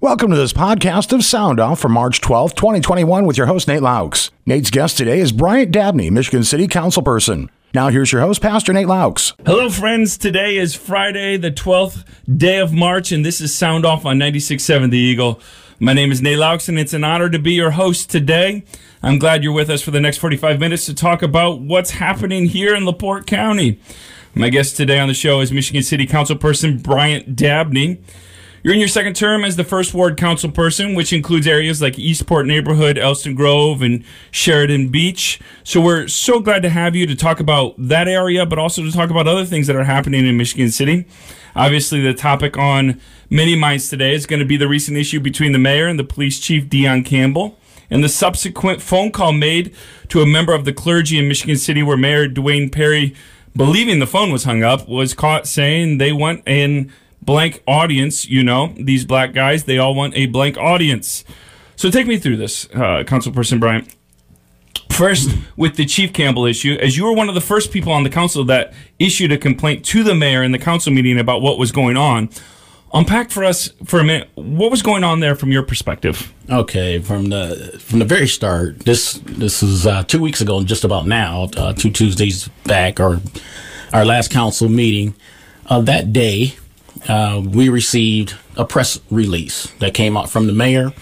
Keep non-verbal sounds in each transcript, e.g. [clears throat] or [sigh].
Welcome to this podcast of Sound Off for March 12th, 2021, with your host, Nate Loucks. Nate's guest today is Bryant Dabney, Michigan City Councilperson. Now, here's your host, Pastor Nate Loucks. Hello, friends. Today is Friday, the 12th day of March, and this is Sound Off on 96.7 The Eagle. My name is Nate Loucks, and it's an honor to be your host today. I'm glad you're with us for the next 45 minutes to talk about what's happening here in LaPorte County. My guest today on the show is Michigan City Councilperson Bryant Dabney. You're in your second term as the first ward council person, which includes areas like Eastport neighborhood, Elston Grove, and Sheridan Beach. So we're so glad to have you to talk about that area, but also to talk about other things that are happening in Michigan City. Obviously, the topic on many minds today is going to be the recent issue between the mayor and the police chief, Dion Campbell, and the subsequent phone call made to a member of the clergy in Michigan City where Mayor Duane Parry, believing the phone was hung up, was caught saying they went an blank audience. You know, these black guys, they all want a blank audience. So take me through this, uh, Councilperson Bryant. First, with the Chief Campbell issue, as you were one of the first people on the council that issued a complaint to the mayor in the council meeting about what was going on, unpack for us for a minute what was going on there from your perspective. Okay, from the from the very start, this this is uh, two weeks ago, and just about now, uh, two Tuesdays back, or our last council meeting. Uh, that day, uh, we received a press release that came out from the mayor,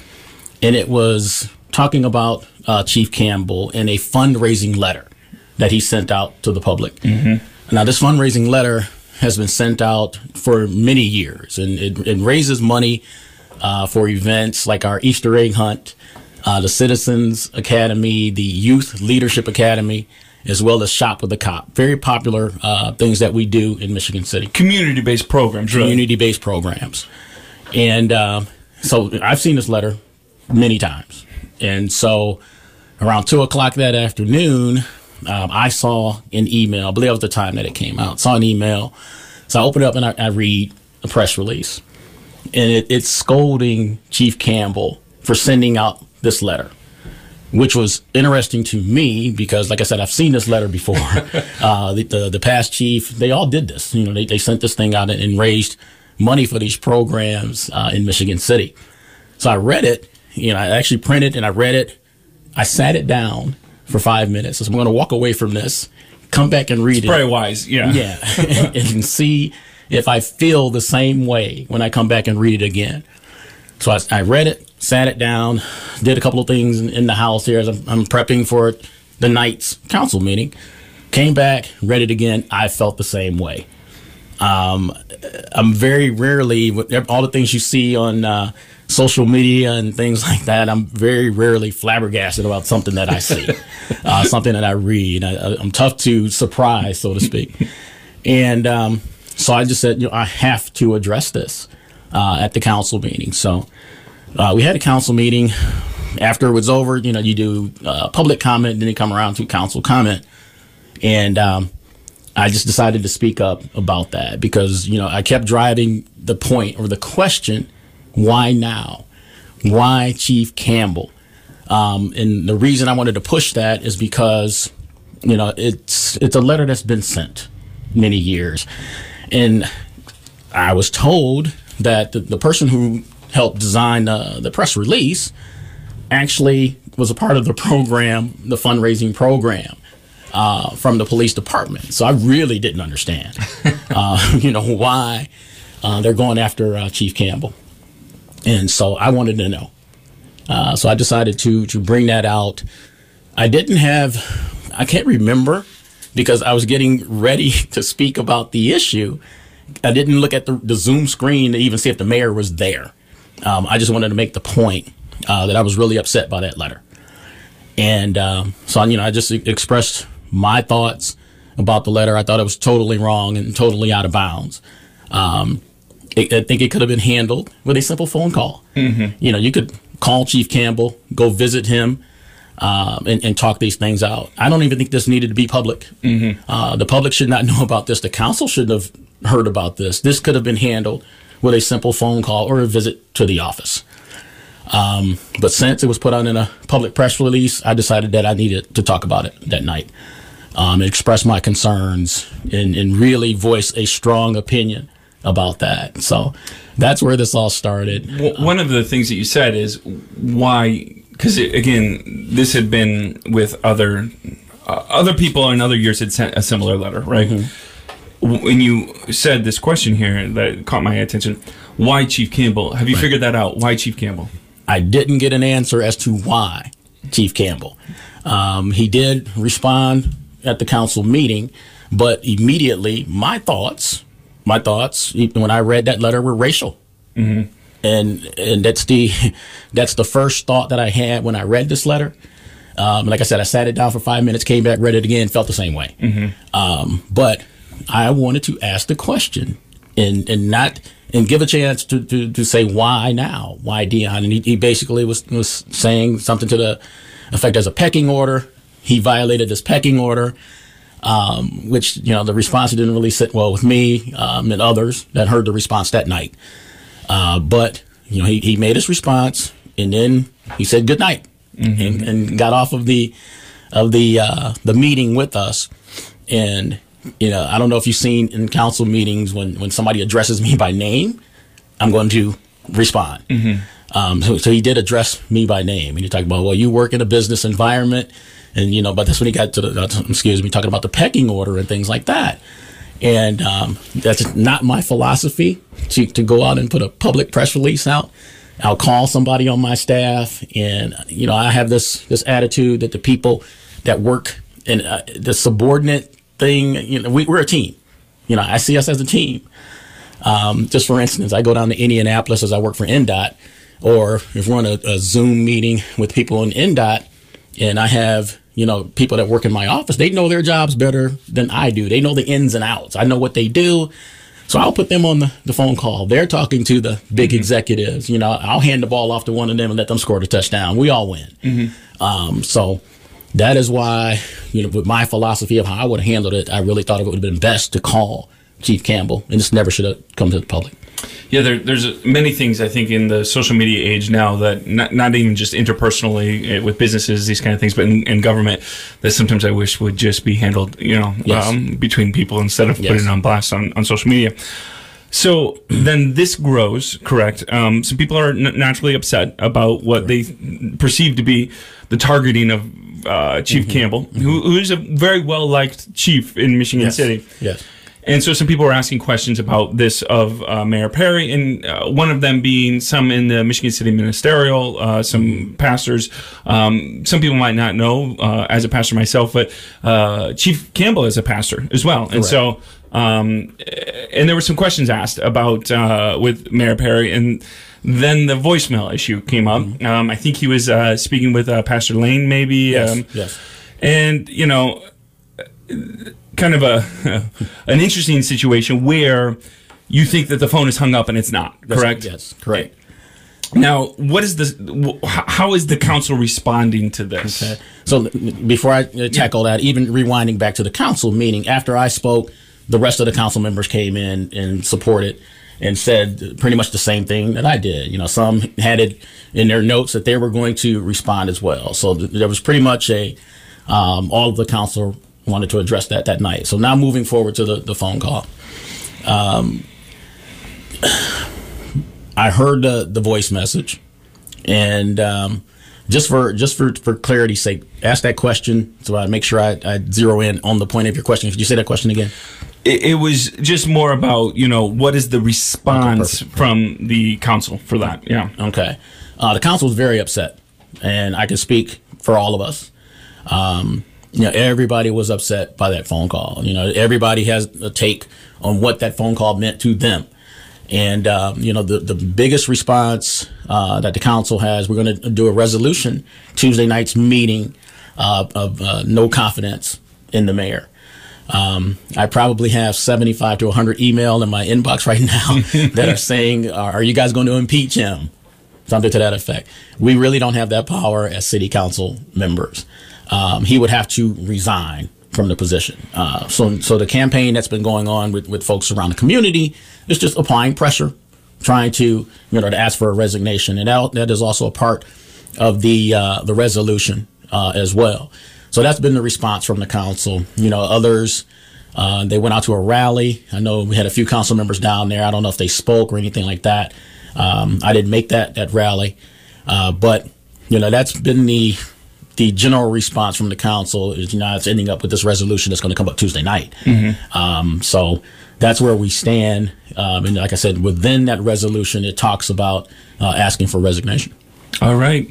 and it was talking about uh, Chief Campbell in a fundraising letter that he sent out to the public. Mm-hmm. Now, this fundraising letter has been sent out for many years, and it, it raises money uh, for events like our Easter egg hunt, uh, the Citizens Academy, the Youth Leadership Academy as well as Shop with a Cop. Very popular uh, things that we do in Michigan City. Community based programs, really. Community based programs. And uh, so I've seen this letter many times. And so around two o'clock that afternoon, um, I saw an email. I believe it was the time that it came out. Saw an email. So I open it up and I, I read a press release. And it, it's scolding Chief Campbell for sending out this letter which was interesting to me because, like I said, I've seen this letter before. [laughs] uh, the, the, the past chief, they all did this. You know, they, they sent this thing out and raised money for these programs uh, in Michigan City. So I read it. You know, I actually printed and I read it. I sat it down for five minutes. So I'm going to walk away from this, come back and read it's it. Very wise, yeah, yeah, [laughs] and see if I feel the same way when I come back and read it again. So I, I read it, sat it down, did a couple of things in, in the house here as I'm, I'm, prepping for the night's council meeting. Came back, read it again. I felt the same way. Um, I'm very rarely, with all the things you see on uh, social media and things like that, I'm very rarely flabbergasted about something that I see, [laughs] uh, something that I read. I, am tough to surprise, so to speak. And um, so I just said, you know, I have to address this uh, at the council meeting. So uh, we had a council meeting. After it was over, you know, you do uh, public comment, then you come around to council comment, and um, I just decided to speak up about that because you know I kept driving the point or the question, why now? Why Chief Campbell? Um, and the reason I wanted to push that is because you know it's it's a letter that's been sent many years, and I was told that the, the person who helped design uh, the press release actually was a part of the program, the fundraising program. Uh, from the police department, so I really didn't understand, [laughs] uh, [laughs] you know, why uh, they're going after uh, Chief Campbell, and so I wanted to know. Uh, so I decided to to bring that out. I didn't have, I can't remember because I was getting ready [laughs] to speak about the issue. I didn't look at the, the Zoom screen to even see if the mayor was there. Um, I just wanted to make the point uh, that I was really upset by that letter. And um, so, you know, I just expressed my thoughts about the letter. I thought it was totally wrong and totally out of bounds. Um, it, I think it could have been handled with a simple phone call. Mm-hmm. You know, you could call Chief Campbell, go visit him, um, and, and, talk these things out. I don't even think this needed to be public. Mm-hmm. Uh, the public should not [laughs] know about this. The council shouldn't have heard about this. This could have been handled with a simple phone call or a visit to the office. Um, but since it was put out in a public press release, I decided that I needed to talk about it that night, um, and express my concerns and, and really voice a strong opinion about that. So that's where this all started. Well, one of the things that you said is why, because again, this had been with other uh, other people in other years had sent a similar letter, right? Mm-hmm. When you said this question here that caught my attention, why Chief Campbell? Have you figured that out? Why Chief Campbell? I didn't get an answer as to why Chief Campbell. Um, he did respond at the council meeting, but immediately my thoughts, my thoughts even when I read that letter were racial, mm-hmm. and and that's the [laughs] that's the first thought that I had when I read this letter. Um, like I said, I sat it down for five minutes, came back, read it again, felt the same way. Um, but I wanted to ask the question and and not and give a chance to, to, to say why now, why Dion, and he, he basically was was saying something to the effect as a pecking order. He violated this pecking order, um, which you know the response didn't really sit well with me um, and others that heard the response that night. Uh, but you know he, he made his response and then he said good night and, and got off of the of the uh, the meeting with us and you know I don't know if you've seen in council meetings when when somebody addresses me [laughs] by name I'm going to respond. Um, so, so he did address me by name, and he talked about, well, you work in a business environment, and you know, but that's when he got to the, uh, excuse me, talking about the pecking order and things like that. And um, that's not my philosophy to, to go out and put a public press release out. I'll call somebody on my staff, and you know, I have this this attitude that the people that work and uh, the subordinate thing, you know, we, we're a team. You know, I see us as a team. Um, just for instance, I go down to Indianapolis as I work for INDOT, or if we're on a, a Zoom meeting with people in INDOT, and I have you know people that work in my office, they know their jobs better than I do. They know the ins and outs. I know what they do. So I'll put them on the, the phone call. They're talking to the big executives. You know, I'll hand the ball off to one of them and let them score the touchdown. We all win. Um, so that is why, you know, with my philosophy of how I would have handled it, I really thought it would have been best to call Chief Campbell, and this never should have come to the public. Yeah, there, there's many things I think in the social media age now that not, not even just interpersonally eh, with businesses, these kind of things, but in, in government that sometimes I wish would just be handled, you know, Yes. um, between people instead of Yes. putting on blast on, on social media. So then this grows, correct? Um, some people are n- naturally upset about what they perceive to be the targeting of uh, Chief Mm-hmm. Campbell, who, who is a very well liked chief in Michigan City. Yes. And so some people were asking questions about this of uh, Mayor Parry, and uh, one of them being some in the Michigan City Ministerial, uh, some pastors. Um, some people might not know, uh, as a pastor myself, but uh, Chief Campbell is a pastor as well. And so, um, and there were some questions asked about uh, with Mayor Parry, and then the voicemail issue came up. Um, I think he was uh, speaking with uh, Pastor Lane, maybe. Yes. Um, yes. and you know kind of a [laughs] an interesting situation where you think that the phone is hung up and it's not correct Yes. Correct. now what is this how is the council responding to this So before I uh, tackle that, even rewinding back to the council meeting, after I spoke, the rest of the council members came in and supported and said pretty much the same thing that I did. You know, some had it in their notes that they were going to respond as well. So th- there was pretty much a um, all of the council wanted to address that that night. So now moving forward to the, the phone call. Um, [sighs] I heard the, the voice message and um, just for just for, for clarity's sake, ask that question so I make sure I, I zero in on the point of your question. Could you say that question again? it, it was just more about you know what is the response from the council for that yeah Okay. Uh, the council was very upset, and I can speak for all of us. Um, you know, everybody was upset by that phone call. You know, everybody has a take on what that phone call meant to them. And, um, you know, the, the biggest response uh, that the council has, we're going to do a resolution Tuesday night's meeting uh, of uh, no confidence in the mayor. Um, I probably have 75 to 100 email in my inbox right now [laughs] that are saying, are you guys going to impeach him? Something to that effect. We really don't have that power as city council members. Um, he would have to resign from the position. Uh, so, so the campaign that's been going on with, with folks around the community is just applying pressure, trying to, you know, to ask for a resignation. And that, that is also a part of the, uh, the resolution, uh, as well. So that's been the response from the council. You know, others, Uh, they went out to a rally. I know we had a few council members down there. I don't know if they spoke or anything like that. Um, I didn't make that that rally, uh, but you know that's been the the general response from the council is you know it's ending up with this resolution that's going to come up Tuesday night. Mm-hmm. Um, so that's where we stand. Um, and like I said, within that resolution, it talks about uh, asking for resignation. All right.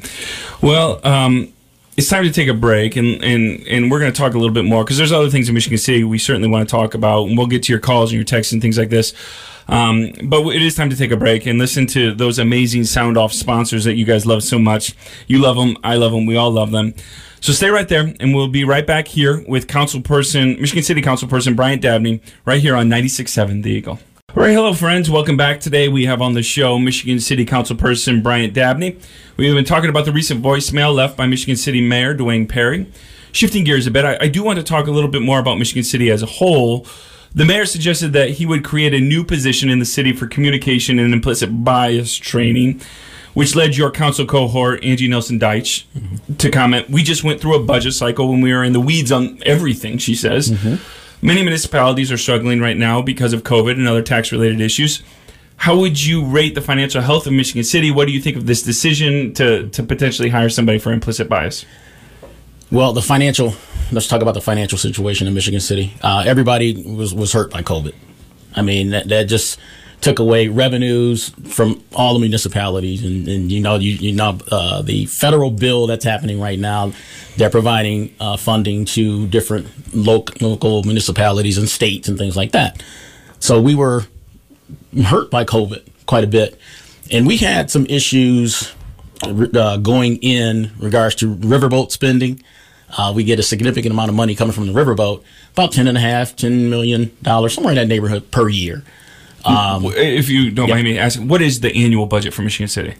Well, um, it's time to take a break, and and and we're going to talk a little bit more because there's other things in Michigan City we certainly want to talk about, and we'll get to your calls and your texts and things like this. Um, but it is time to take a break and listen to those amazing sound off sponsors that you guys love so much. You love them, I love them, we all love them. So stay right there, and we'll be right back here with Councilperson, Michigan City Councilperson Bryant Dabney, right here on 96.7 The Eagle. All right, hello, friends. Welcome back. Today we have on the show Michigan City Councilperson Bryant Dabney. We've been talking about the recent voicemail left by Michigan City Mayor Duane Parry. Shifting gears a bit, I, I do want to talk a little bit more about Michigan City as a whole. The mayor suggested that he would create a new position in the city for communication and implicit bias training, which led your council cohort, Angie Nelson Deuitch, mm-hmm. to comment. We just went through a budget cycle when we were in the weeds on everything, she says. Mm-hmm. Many municipalities are struggling right now because of COVID and other tax related issues. How would you rate the financial health of Michigan City? What do you think of this decision to, to potentially hire somebody for implicit bias? Well, the financial. Let's talk about the financial situation in Michigan City. Uh, everybody was was hurt by COVID. I mean, that, that just took away revenues from all the municipalities, and, and you know, you, you know, uh, the federal bill that's happening right now, they're providing uh, funding to different local local municipalities and states and things like that. So we were hurt by COVID quite a bit, and we had some issues uh, going in regards to riverboat spending. Uh, we get a significant amount of money coming from the riverboat, about ten and a half, ten million dollars, somewhere in that neighborhood per year. Um, if you don't mind me asking, what is the annual budget for Michigan City?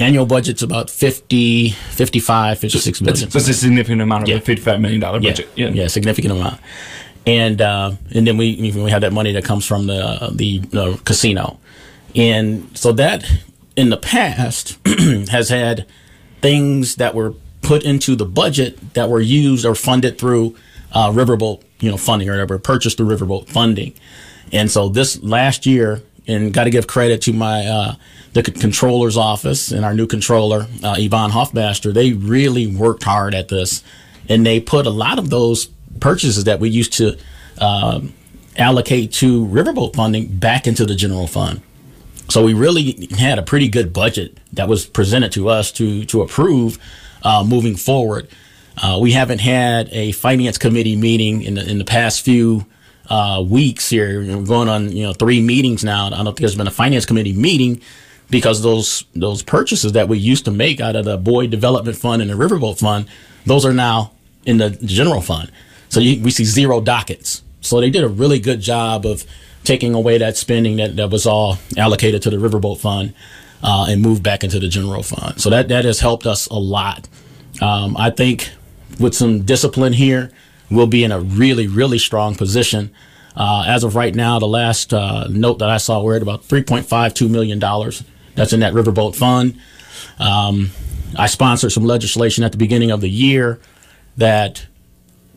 Annual budget's about 50, 55, 56 million. That's, that's a significant amount of yeah. a $55 million budget. Yeah, yeah, significant amount. And uh, and then we we have that money that comes from the the uh, casino, and so that in the past [clears throat] has had things that were put into the budget that were used or funded through uh, riverboat, you know, funding or whatever, purchased through riverboat funding. And so this last year, and got to give credit to my uh, the controller's office and our new controller uh, Yvonne Hoffmaster. They really worked hard at this, and they put a lot of those purchases that we used to um, allocate to riverboat funding back into the general fund. So we really had a pretty good budget that was presented to us to to approve uh, moving forward. Uh, we haven't had a finance committee meeting in the, in the past few uh, weeks here. Going on you know three meetings now. I don't think there's been a finance committee meeting because those those purchases that we used to make out of the Boyd Development Fund and the Riverboat Fund, those are now in the general fund. So you, we see zero dockets. So they did a really good job of taking away that spending that, that was all allocated to the Riverboat Fund uh, and moved back into the general fund. So that, that has helped us a lot. Um, I think with some discipline here, we'll be in a really, really strong position. Uh, as of right now, the last uh, note that I saw, we're at about $3.52 million. That's in that Riverboat Fund. Um, I sponsored some legislation at the beginning of the year that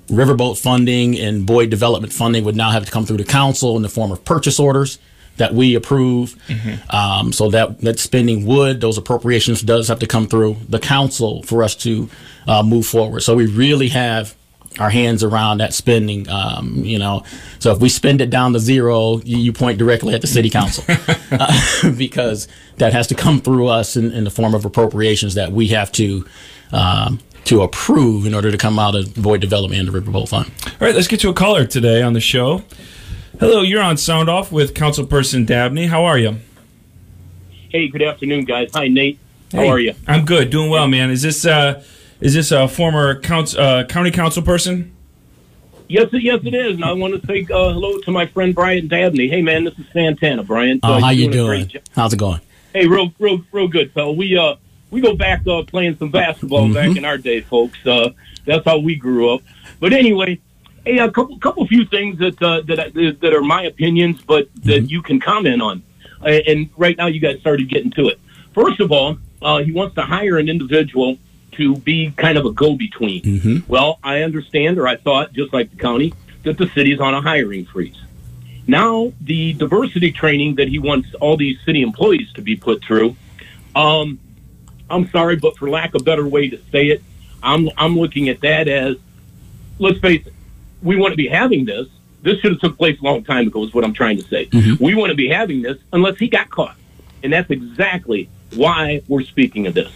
riverboat funding and Boyd development funding would now have to come through the council in the form of purchase orders that we approve. Mm-hmm. Um, so that that spending would those appropriations does have to come through the council for us to uh, move forward. So we really have our hands around that spending. Um, you know, so if we spend it down to zero, you, you point directly at the city council uh, [laughs] [laughs] because that has to come through us in, in, the form of appropriations that we have to. Um, to approve in order to come out of Boyd Development and the River Riverboat Fund. All right, let's get to a caller today on the show. Hello, you're on Sound Off with Councilperson Dabney. How are you? Hey, good afternoon, guys. Hi, Nate. How hey, are you? I'm good, doing well, man. Is this uh, is this a former council, uh, county council person? Yes, yes, it is. And I want to say uh, hello to my friend Brian Dabney. Hey, man, this is Santana, Brian. Oh, how you doing? How's it going? Hey, real, real, real good, fella. We uh, we go back uh, playing some basketball mm-hmm. back in our day, folks. Uh, that's how we grew up. But anyway, hey, a couple couple few things that uh, that that are my opinions, but that mm-hmm. you can comment on. Uh, and right now, you guys started getting to it. First of all, uh, he wants to hire an individual to be kind of a go between. Mm-hmm. Well, I understand, or I thought, just like the county, that the city's on a hiring freeze. Now, the diversity training that he wants all these city employees to be put through, um, I'm sorry, but for lack of a better way to say it, I'm I'm looking at that as, let's face it, we want to be having this. This should have took place a long time ago. Is what I'm trying to say. Mm-hmm. We want to be having this unless he got caught, and that's exactly why we're speaking of this.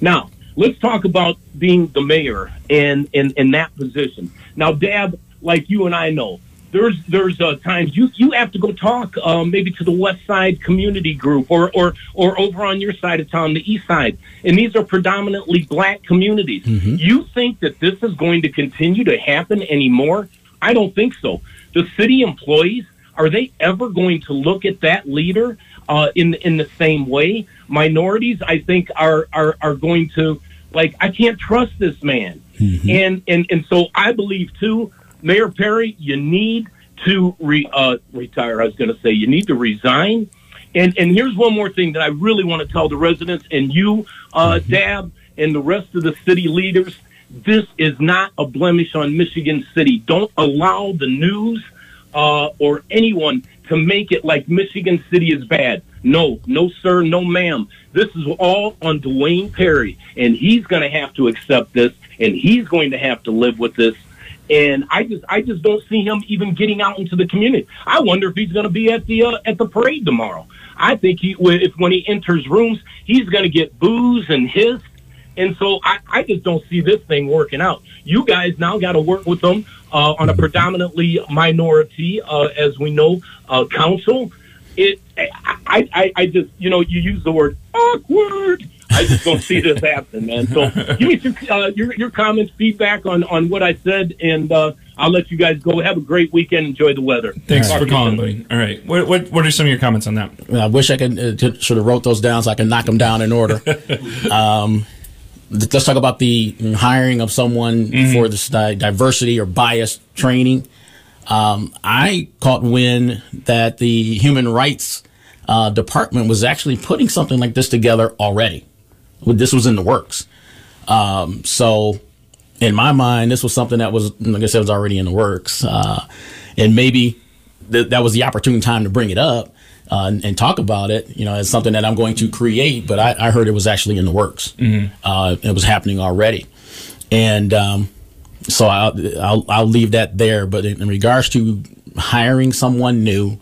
Now, let's talk about being the mayor and in in that position. Now, Dab, like you and I know, there's there's uh, times you you have to go talk um, maybe to the west side community group or or or over on your side of town the east side. And these are predominantly black communities. Mm-hmm. you think that this is going to continue to happen anymore? I don't think so. The city employees are they ever going to look at that leader uh, in in the same way? Minorities i think are are are going to like i can't trust this man mm-hmm. and and and so i believe too Mayor Parry, you need to re, uh, retire. I was going to say you need to resign. And and here's one more thing that I really want to tell the residents and you, uh, mm-hmm. Dab, and the rest of the city leaders. This is not a blemish on Michigan City. Don't allow the news uh, or anyone to make it like Michigan City is bad. No, no, sir, no, ma'am. This is all on Duane Parry, and he's going to have to accept this, and he's going to have to live with this. And I just, I just don't see him even getting out into the community. I wonder if he's going to be at the uh, at the parade tomorrow. I think he, if when he enters rooms, he's going to get booze and hiss. And so I, I just don't see this thing working out. You guys now got to work with them on a predominantly minority, uh, as we know, uh, council. It, I, I, I just, you know, you use the word awkward I just don't see this happening, man. So [laughs] give me your, uh, your, your comments, feedback on on what I said, and uh, I'll let you guys go. Have a great weekend. Enjoy the weather. Thanks for calling, buddy. All right. What, what what are some of your comments on that? I wish I could uh, should have wrote those down so I can knock them down in order. [laughs] um, let's talk about the hiring of someone mm-hmm. for this diversity or bias training. Um, I caught wind that the human rights uh, department was actually putting something like this together already this was in the works. Um, so in my mind, this was something that was, like I said, was already in the works. Uh, and maybe th- that was the opportune time to bring it up uh, and, and, talk about it. You know, as something that I'm going to create. But I, I heard it was actually in the works. Mm-hmm. Uh, it was happening already, and um, so I'll, I'll, I'll leave that there. But in, in regards to hiring someone new,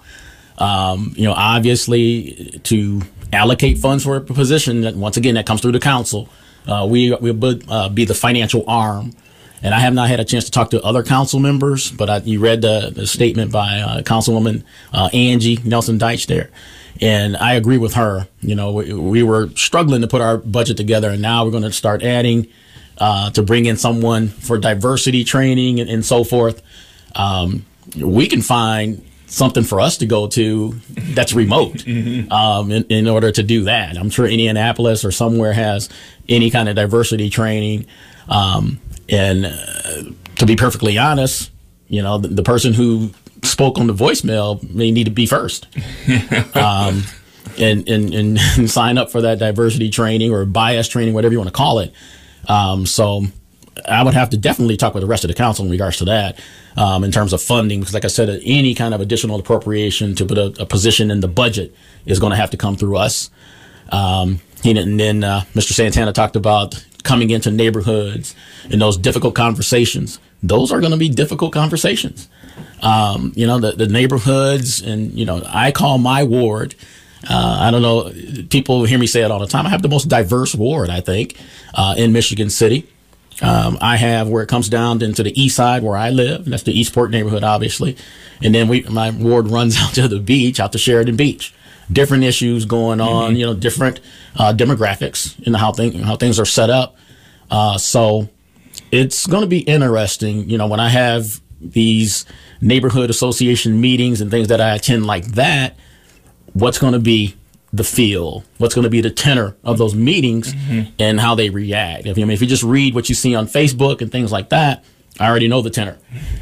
um, you know, obviously to allocate funds for a position that once again that comes through the council. Uh, we will uh, be the financial arm. And I have not had a chance to talk to other council members, but I, you read the, the, statement by uh, Councilwoman uh, Angie Nelson Deuitch there. And I agree with her. You know, we, we, were struggling to put our budget together, and now we're going to start adding uh, to bring in someone for diversity training and, and so forth. Um, we can find something for us to go to that's remote [laughs] mm-hmm. um, in, in, order to do that. I'm sure Indianapolis or somewhere has any kind of diversity training. Um, and uh, to be perfectly honest, you know, the, the, person who spoke on the voicemail may need to be first. [laughs] um, and, and, and, [laughs] sign up for that diversity training or bias training, whatever you want to call it. Um, so I would have to definitely talk with the rest of the council in regards to that um, in terms of funding, because like I said, any kind of additional appropriation to put a, a position in the budget is going to have to come through us. Um, and then uh, Mr. Santana talked about coming into neighborhoods and those difficult conversations. Those are going to be difficult conversations. Um, you know, the, the neighborhoods, and you know, I call my ward. Uh, I don't know. People hear me say it all the time. I have the most diverse ward, I think, uh, in Michigan City. Um, I have where it comes down into the east side where I live. That's the Eastport neighborhood, obviously. And then we, my ward runs [laughs] out to the beach, out to Sheridan Beach. Different issues going on, mm-hmm. you know, different uh, demographics in how, thing, how things are set up. Uh, so it's going to be interesting, you know, when I have these neighborhood association meetings and things that I attend like that, what's going to be the feel, what's going to be the tenor of those meetings, mm-hmm. and how they react. If, I mean, if you just read what you see on Facebook and things like that, I already know the tenor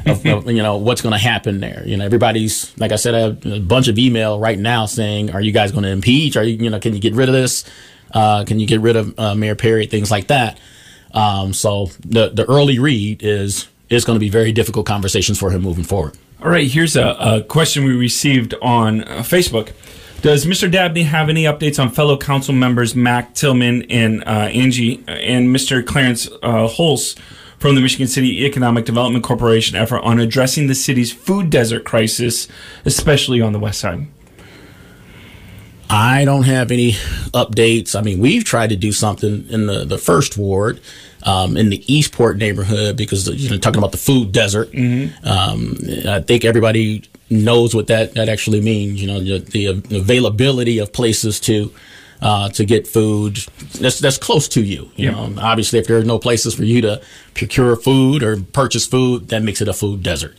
of, of you know what's going to happen there. You know, everybody's like I said, a bunch of email right now saying, "Are you guys going to impeach? Are you you know can you get rid of this? Uh, can you get rid of uh, Mayor Parry? Things like that." Um, so the the early read is it's going to be very difficult conversations for him moving forward. All right, here's a, a question we received on uh, Facebook. Does Mr. Dabney have any updates on fellow council members Mac Tillman and uh, Angie and Mr. Clarence uh, Hulse from the Michigan City Economic Development Corporation effort on addressing the city's food desert crisis, especially on the west side? I don't have any updates. I mean, we've tried to do something in the, the first ward, um, in the Eastport neighborhood, because you know talking about the food desert. Mm-hmm. Um, I think everybody knows what that, that actually means. You know, the, the availability of places to uh, to get food that's that's close to you. You yeah. know, obviously, if there are no places for you to procure food or purchase food, that makes it a food desert.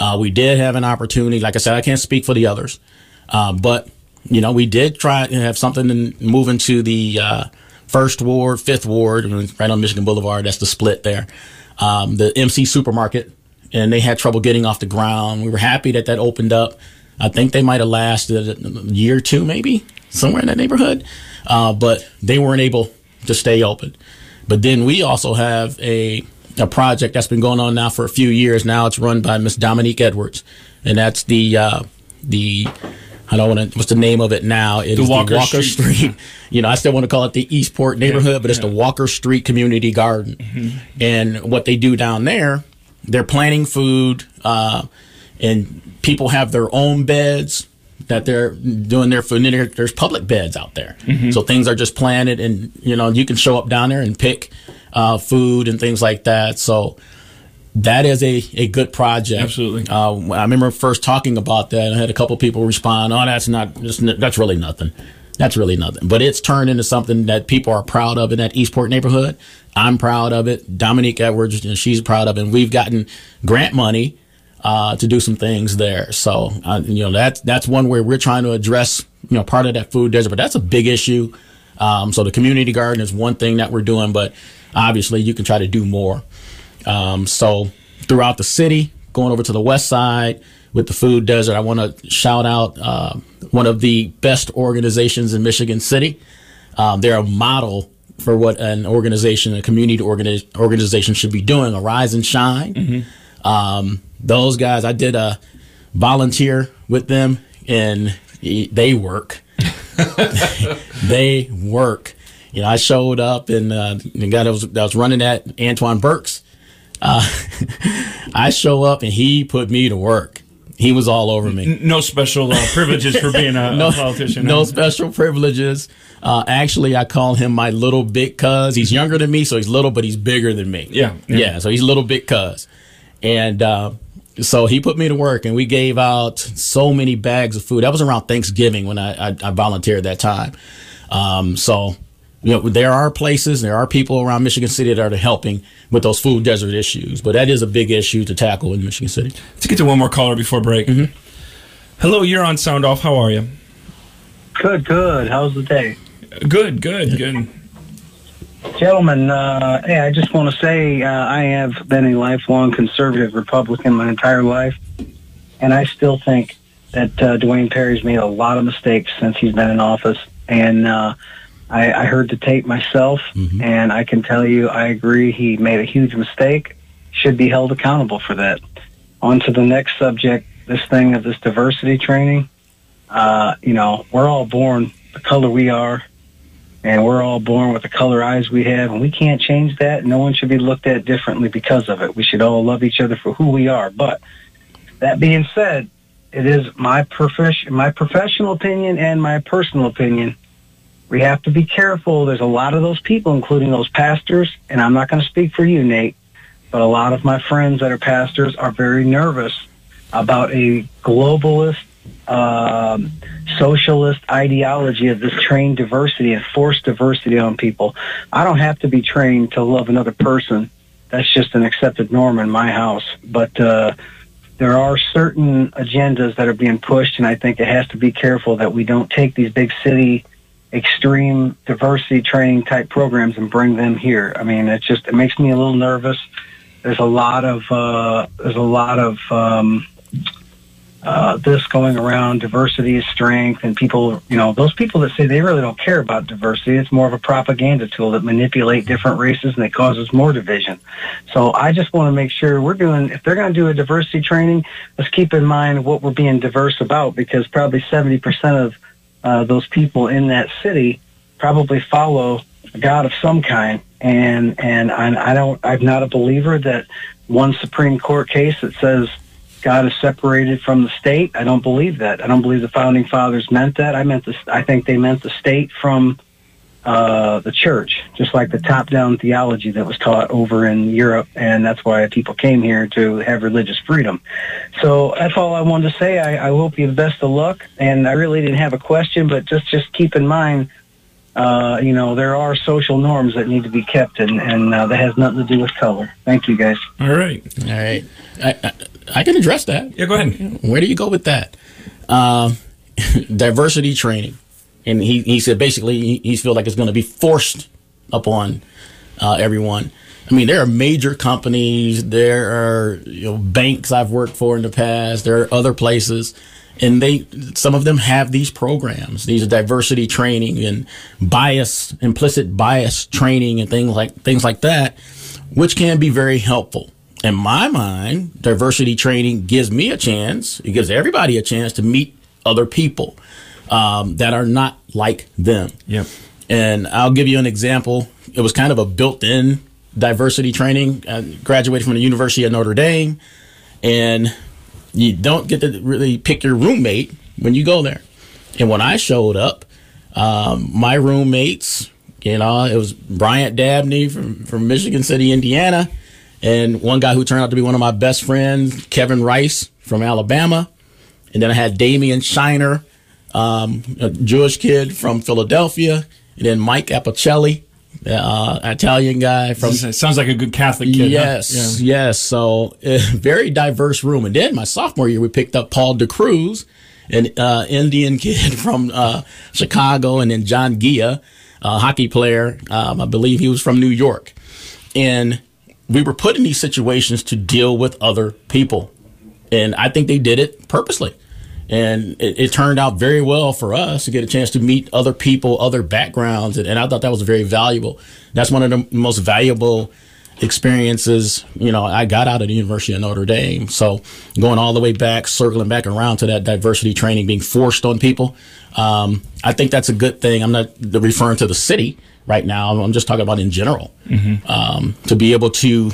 Uh, we did have an opportunity. Like I said, I can't speak for the others, uh, but you know, we did try to have something and move into the uh, first ward, fifth ward, right on Michigan Boulevard. That's the split there. Um, the MC supermarket, and they had trouble getting off the ground. We were happy that that opened up. I think they might have lasted a year or two, maybe somewhere in that neighborhood, uh, but they weren't able to stay open. But then we also have a a project that's been going on now for a few years. Now it's run by Miss Dominique Edwards, and that's the uh, the I don't want to. What's the name of it now? It the is Walker, the Walker Street. Street. [laughs] you know, I still want to call it the Eastport neighborhood, yeah, but it's yeah. the Walker Street Community Garden. Mm-hmm. And what they do down there, they're planting food, uh, and people have their own beds that they're doing their food. There's public beds out there, mm-hmm. so things are just planted, and you know, you can show up down there and pick uh, food and things like that. So that is a, a good project. Absolutely. Uh, I remember first talking about that. I had a couple people respond, "Oh, that's not just that's really nothing. That's really nothing." But it's turned into something that people are proud of in that Eastport neighborhood. I'm proud of it. Dominique Edwards, she's proud of it. And we've gotten grant money uh, to do some things there. So uh, you know that's that's one where we're trying to address you know part of that food desert, but that's a big issue. Um, so the community garden is one thing that we're doing, but obviously you can try to do more. Um, so throughout the city, going over to the west side with the food desert, I want to shout out uh, one of the best organizations in Michigan City. Um, they're a model for what an organization, a community organi- organization should be doing. Arise and shine. Mm-hmm. Um, those guys, I did a volunteer with them, and they work. [laughs] they work. You know, I showed up and uh, the guy that was that was running that Antoine Burks uh, [laughs] I show up and he put me to work. He was all over me. No special uh, privileges for being a, [laughs] no, a politician. No special privileges. Uh, actually, I call him my little big cuz. He's younger than me, so he's little, but he's bigger than me. Yeah. Yeah, yeah so he's a little big cuz. And uh, so he put me to work, and we gave out so many bags of food. That was around Thanksgiving when I, I, I volunteered that time. Um, so you know, there are places, there are people around Michigan City that are helping with those food desert issues, but that is a big issue to tackle in Michigan City. Let's get to one more caller before break. Mm-hmm. Hello, you're on Sound Off. How are you? Good, good. How's the day? Good, good, good. Gentlemen, uh, hey, I just want to say uh, I have been a lifelong conservative Republican my entire life, and I still think that uh, Duane Parry's made a lot of mistakes since he's been in office, and uh, I, I heard the tape myself, mm-hmm. and I can tell you, I agree. He made a huge mistake. Should be held accountable for that. On to the next subject. This thing of this diversity training. Uh, you know, we're all born the color we are, and we're all born with the color eyes we have, and we can't change that. No one should be looked at differently because of it. We should all love each other for who we are. But that being said, it is my profession, my professional opinion, and my personal opinion we have to be careful. There's a lot of those people, including those pastors, and I'm not going to speak for you, Nate, but a lot of my friends that are pastors are very nervous about a globalist, um, socialist ideology of this trained diversity and forced diversity on people. I don't have to be trained to love another person. That's just an accepted norm in my house. But uh, there are certain agendas that are being pushed, and I think it has to be careful that we don't take these big city extreme diversity training type programs and bring them here. I mean, it just it makes me a little nervous. There's a lot of uh, there's a lot of um, uh, this going around diversity is strength and people you know those people that say they really don't care about diversity it's more of a propaganda tool that manipulate different races and it causes more division. So i just want to make sure we're doing if they're going to do a diversity training let's keep in mind what we're being diverse about because probably 70% of uh, those people in that city probably follow a god of some kind. And and I, I don't i'm not a believer that one supreme court case that says God is separated from the state. I don't believe that. I don't believe the founding fathers meant that. I meant this. I think they meant the state from uh, the church, just like the top-down theology that was taught over in Europe, and that's why people came here to have religious freedom. So that's all I wanted to say. I, I hope you the best of luck, and I really didn't have a question, but just just keep in mind uh, you know, there are social norms that need to be kept, and, and uh, that has nothing to do with color. Thank you, guys. All right. All right. I, I, I can address that. Yeah, go ahead. Where do you go with that? Um, [laughs] diversity training. And he, he said basically he, he feels like it's going to be forced upon uh, everyone. I mean, there are major companies, there are you know, banks I've worked for in the past, there are other places and they some of them have these programs these diversity training and bias implicit bias training and things like things like that which can be very helpful in my mind diversity training gives me a chance it gives everybody a chance to meet other people um, that are not like them Yep. and i'll give you an example it was kind of a built-in diversity training I graduated from the university of notre dame and you don't get to really pick your roommate when you go there. And when I showed up, um, my roommates, you know, it was Bryant Dabney from, from Michigan City, Indiana, and one guy who turned out to be one of my best friends, Kevin Rice from Alabama. And then I had Damian Shiner, um, a Jewish kid from Philadelphia, and then Mike Apicelli, uh, Italian guy from It sounds like a good Catholic kid. huh? Yes, yes. So uh, [laughs] very diverse room. And then my sophomore year, we picked up Paul DeCruz, an uh, Indian [laughs] kid from uh, Chicago, and then John Gia, a hockey player. Um, I believe he was from New York. And we were put in these situations to deal with other people. And I think they did it purposely. And it, it turned out very well for us to get a chance to meet other people, other backgrounds. And, and I thought that was very valuable. That's one of the most valuable experiences, you know, I got out of the University of Notre Dame. So going all the way back, circling back around to that diversity training being forced on people, um, I think that's a good thing. I'm not referring to the city right now. I'm just talking about in general. Um, to be able to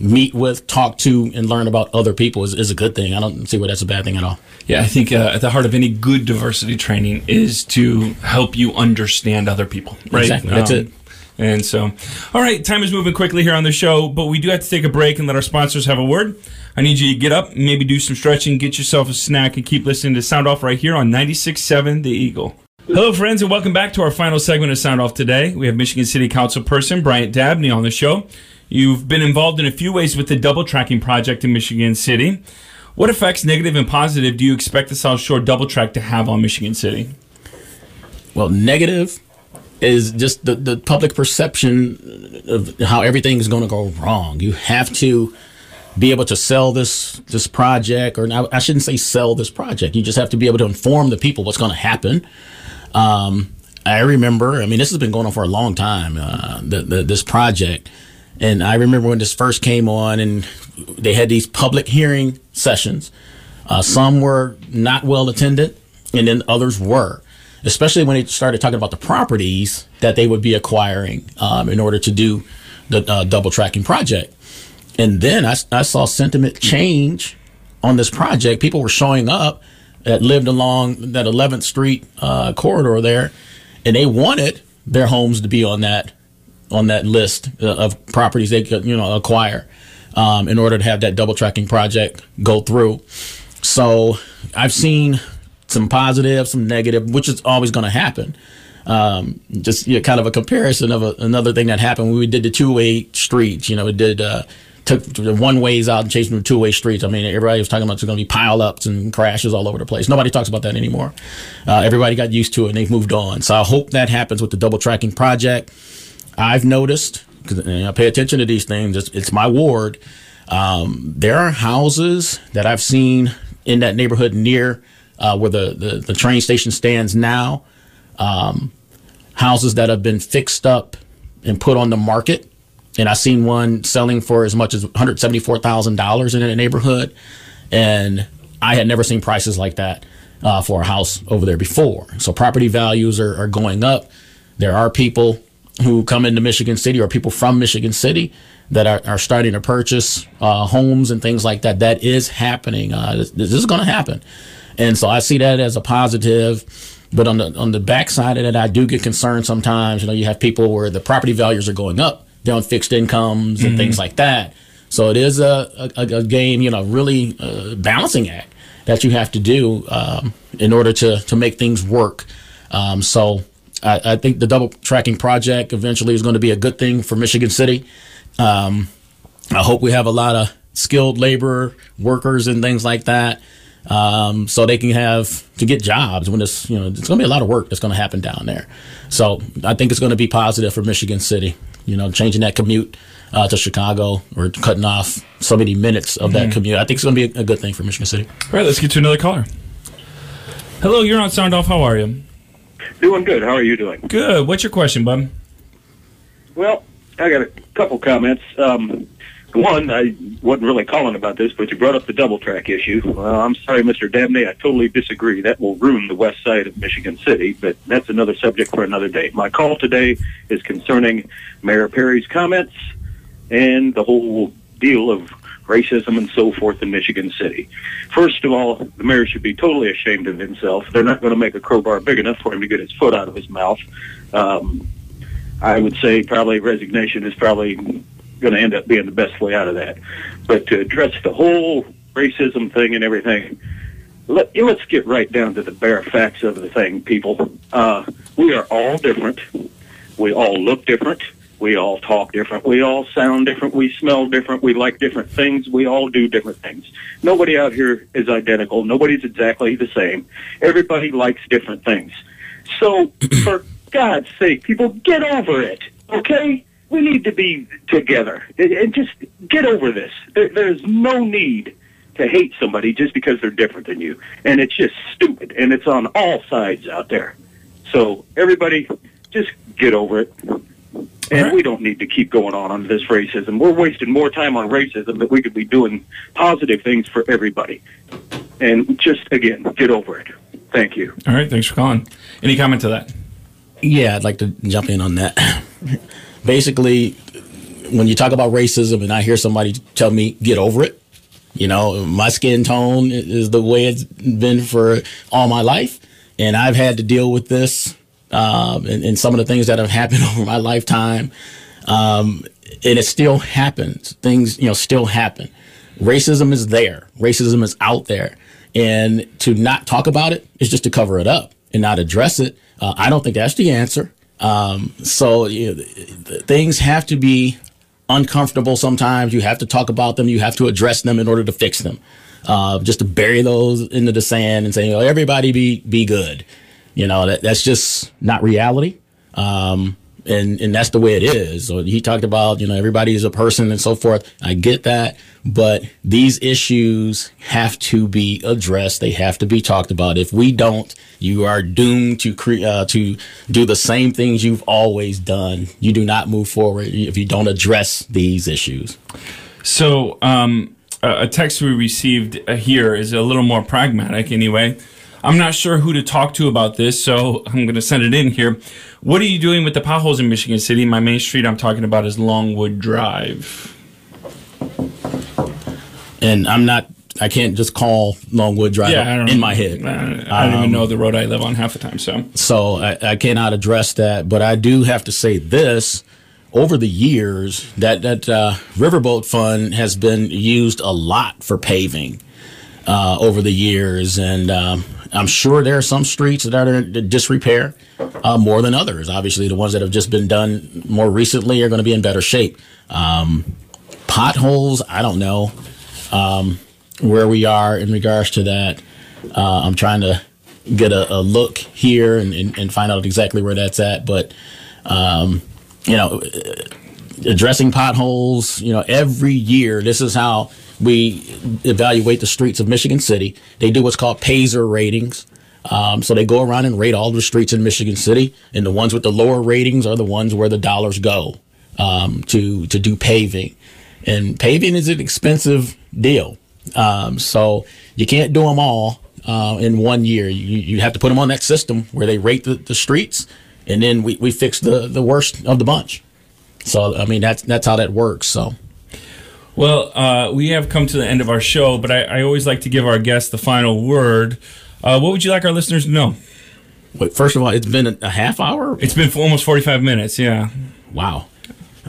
meet with, talk to, and learn about other people is, is a good thing. I don't see why that's a bad thing at all. Yeah, I think uh, at the heart of any good diversity training is to help you understand other people, right? Exactly. That's it. And so, all right, time is moving quickly here on the show, but we do have to take a break and let our sponsors have a word. I need you to get up, maybe do some stretching, get yourself a snack, and keep listening to Sound Off right here on 96.7 The Eagle. Hello, friends, and welcome back to our final segment of Sound Off today. We have Michigan City Council person Bryant Dabney on the show. You've been involved in a few ways with the double tracking project in Michigan City. What effects, negative and positive, do you expect the South Shore double track to have on Michigan City? Well, negative is just the, the public perception of how everything is going to go wrong. You have to be able to sell this this project, or I shouldn't say sell this project. You just have to be able to inform the people what's going to happen. Um, I remember, I mean, this has been going on for a long time. Uh, the, the, this project, and I remember when this first came on, and they had these public hearing sessions. Uh, some were not well attended, and then others were especially when they started talking about the properties that they would be acquiring um, in order to do the uh, double tracking project. And then I, I, saw sentiment change on this project. People were showing up that lived along that 11th Street uh, corridor there, and they wanted their homes to be on that on that list uh, of properties they could you know acquire um, in order to have that double tracking project go through. So I've seen some positive, some negative, which is always going to happen. Um, just you know, kind of a comparison of a, another thing that happened when we did the two way streets. You know, we did uh, took one ways out and chasing the two way streets. I mean, everybody was talking about there's going to be pile ups and crashes all over the place. Nobody talks about that anymore. Uh, everybody got used to it and they've moved on. So I hope that happens with the double tracking project. I've noticed because I pay attention to these things. It's, it's my ward. Um, there are houses that I've seen in that neighborhood near uh, where the, the, the train station stands now. Um, houses that have been fixed up and put on the market. And I seen one selling for as much as $174,000 in a neighborhood. And I had never seen prices like that uh, for a house over there before. So property values are, are going up. There are people who come into Michigan City or people from Michigan City that are, are starting to purchase uh, homes and things like that. That is happening. Uh, this, this is going to happen. And so I see that as a positive. But on the on the backside of it, I do get concerned sometimes. You know, you have people where the property values are going up, they're on fixed incomes and mm-hmm. things like that. So it is a, a, a game, you know, really uh, balancing act that you have to do um, in order to to make things work. Um, so I, I, think the double tracking project eventually is going to be a good thing for Michigan City. Um, I hope we have a lot of skilled labor workers and things like that um, so they can have to get jobs when this, you know, it's going to be a lot of work that's going to happen down there. So I think it's going to be positive for Michigan City, you know, changing that commute uh, to Chicago or cutting off so many minutes of mm-hmm. that commute. I think it's going to be a, a, good thing for Michigan City. All right, let's get to another caller. Hello, you're on Sound Off. How are you? Doing good. How are you doing? Good. What's your question, bud? Well, I got a couple comments. Um, one, I wasn't really calling about this, but you brought up the double track issue. Well, I'm sorry, Mr. Dabney, I totally disagree. That will ruin the west side of Michigan City, but that's another subject for another day. My call today is concerning Mayor Parry's comments and the whole deal of racism and so forth in Michigan City. First of all, the mayor should be totally ashamed of himself. They're not going to make a crowbar big enough for him to get his foot out of his mouth. Um, I would say probably resignation is probably going to end up being the best way out of that. But to address the whole racism thing and everything, let, let's get right down to the bare facts of the thing, people. Uh, we are all different. We all look different. We all talk different. We all sound different. We smell different. We like different things. We all do different things. Nobody out here is identical. Nobody's exactly the same. Everybody likes different things. So, [clears throat] for God's sake, people, get over it, okay? We need to be together and just get over this. There, there's no need to hate somebody just because they're different than you, and it's just stupid, and it's on all sides out there. So everybody, just get over it. And right. we don't need to keep going on on this racism. We're wasting more time on racism that we could be doing positive things for everybody. And just again, get over it. Thank you. All right, thanks for calling. Any comment to that? Yeah, I'd like to jump in on that. [laughs] basically, when you talk about racism and I hear somebody tell me, get over it, you know, my skin tone is the way it's been for all my life. And I've had to deal with this um, and, and, some of the things that have [laughs] happened over my lifetime. Um, and it still happens. Things, you know, still happen. Racism is there. Racism is out there. And to not talk about it is just to cover it up and not address it. Uh, I don't think that's the answer. Um, so you know, things have to be uncomfortable sometimes. You have to talk about them. You have to address them in order to fix them. Uh, just to bury those into the sand and say, oh, everybody be be good. You know, that, that's just not reality. Um, and and that's the way it is. So he talked about you know everybody is a person and so forth. I get that, but these issues have to be addressed. They have to be talked about. If we don't, you are doomed to cre- uh, to do the same things you've always done. You do not move forward if you don't address these issues. So um, a text we received here is a little more pragmatic, anyway. I'm not sure who to talk to about this, so I'm going to send it in here. What are you doing with the potholes in Michigan City? My main street I'm talking about is Longwood Drive. And I'm not, I can't just call Longwood Drive yeah, in my head. I don't, I don't um, even know the road I live on half the time, so. So I, I cannot address that, but I do have to say this over the years that that uh, riverboat fund has been used a lot for paving uh, over the years, and um, I'm sure there are some streets that are in disrepair uh, more than others. Obviously, the ones that have just been done more recently are going to be in better shape. Um, potholes, I don't know um, where we are in regards to that. Uh, I'm trying to get a, a look here and, and, and, find out exactly where that's at, but um, you know addressing potholes. You know, every year, this is how we evaluate the streets of Michigan City. They do what's called PASER ratings. Um, so they go around and rate all the streets in Michigan City, and the ones with the lower ratings are the ones where the dollars go um, to to do paving. And paving is an expensive deal, um, so you can't do them all uh, in one year. You, you have to put them on that system where they rate the, the streets, and then we, we fix the, the worst of the bunch. So I mean that's that's how that works. So. Well, uh, we have come to the end of our show, but I, I always like to give our guests the final word. Uh, what would you like our listeners to know? Wait, first of all, it's been a half hour. It's been for almost forty-five minutes. Yeah. Wow.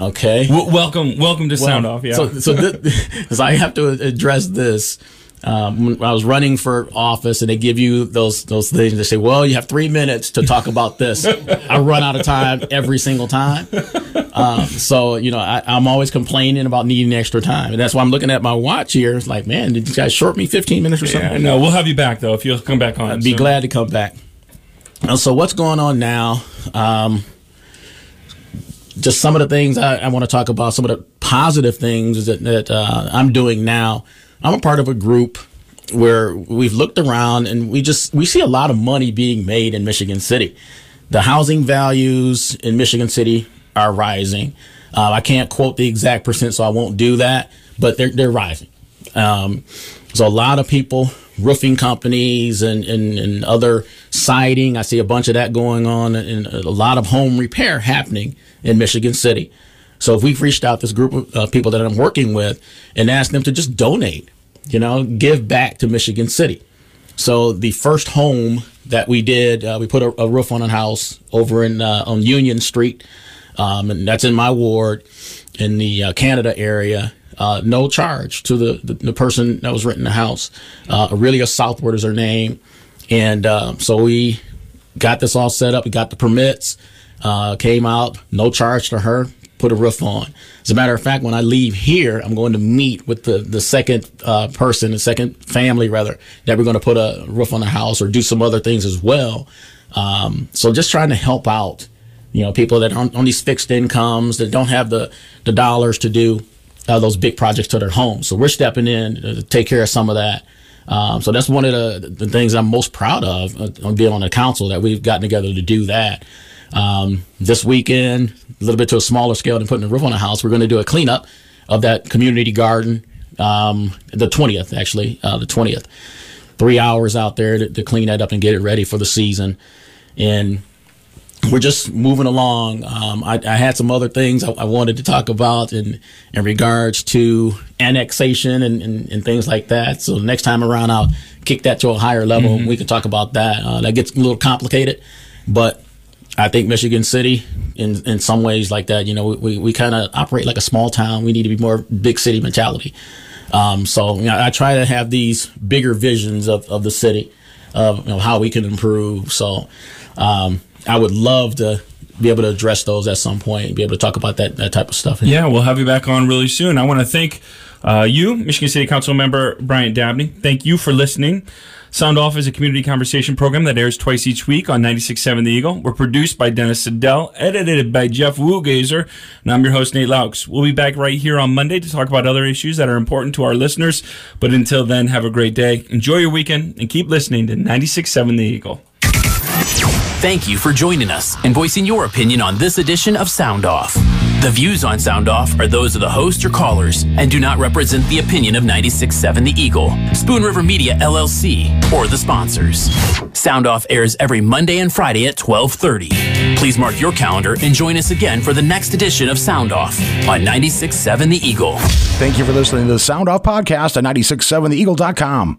Okay. W- welcome, welcome to well, Sound Off. Yeah. So, so, this, [laughs] so I have to address this um, when I was running for office and they give you those those things, they say, "Well, you have three minutes to talk about this." I run out of time every single time. Um, so you know, I, am always complaining about needing extra time, and that's why I'm looking at my watch here. It's like, man, did you guys short me 15 minutes or something? Yeah, no, we'll have you back though if you'll come back on. I'd be glad to come back. And so what's going on now? Um, just some of the things I, I want to talk about. Some of the positive things that, that uh, I'm doing now I'm a part of a group where we've looked around and we just we see a lot of money being made in Michigan City. The housing values in Michigan City are rising. Uh, I can't quote the exact percent, so I won't do that, but they're they're rising. Um, so a lot of people, roofing companies and, and, and other siding. I see a bunch of that going on, and a lot of home repair happening in Michigan City. So if we've reached out this group of uh, people that I'm working with and asked them to just donate, you know, give back to Michigan City. So the first home that we did, uh, we put a, a, roof on a house over in uh, on Union Street, um, and that's in my ward in the uh, Canada area. Uh, no charge to the, the, the person that was renting the house. Uh, Aurelia Southward is her name, and so we got this all set up. We got the permits. came out, no charge to her put a roof on. As a matter of fact, when I leave here, I'm going to meet with the, the second uh, person, the second family, rather, that we're going to put a roof on the house or do some other things as well. Um, so just trying to help out, you know, people that are on, these fixed incomes that don't have the, the dollars to do uh, those big projects to their homes. So we're stepping in to take care of some of that. Um, so that's one of the, the things I'm most proud of uh, on being on the council that we've gotten together to do that. Um, this weekend, a little bit to a smaller scale than putting a roof on a house, we're going to do a cleanup of that community garden. Um, the 20th, actually, uh, the 20th. Three hours out there to, to, clean that up and get it ready for the season. And we're just moving along. Um, I, I, had some other things I, I, wanted to talk about in, in regards to annexation and, and, and, things like that. So next time around, I'll kick that to a higher level. Mm-hmm. We can talk about that. Uh, that gets a little complicated, but I think Michigan City, in in some ways like that, you know, we, we kind of operate like a small town. We need to be more big city mentality. Um, so you know, I try to have these bigger visions of, of the city, of you know, how we can improve. So um, I would love to be able to address those at some point and be able to talk about that, that type of stuff. Yeah, we'll have you back on really soon. I want to thank uh, you, Michigan City Council member Bryant Dabney. Thank you for listening. Sound Off is a community conversation program that airs twice each week on 96.7 The Eagle. We're produced by Dennis Siddall, edited by Jeff Wuggazer, and I'm your host, Nate Loucks. We'll be back right here on Monday to talk about other issues that are important to our listeners. But until then, have a great day. Enjoy your weekend and keep listening to 96.7 The Eagle. Thank you for joining us and voicing your opinion on this edition of Sound Off. The views on Sound Off are those of the host or callers and do not represent the opinion of 96.7 The Eagle, Spoon River Media LLC, or the sponsors. Sound Off airs every Monday and Friday at 12:30. Please mark your calendar and join us again for the next edition of Sound Off on 96.7 The Eagle. Thank you for listening to the Sound Off podcast at 96.7theeagle.com.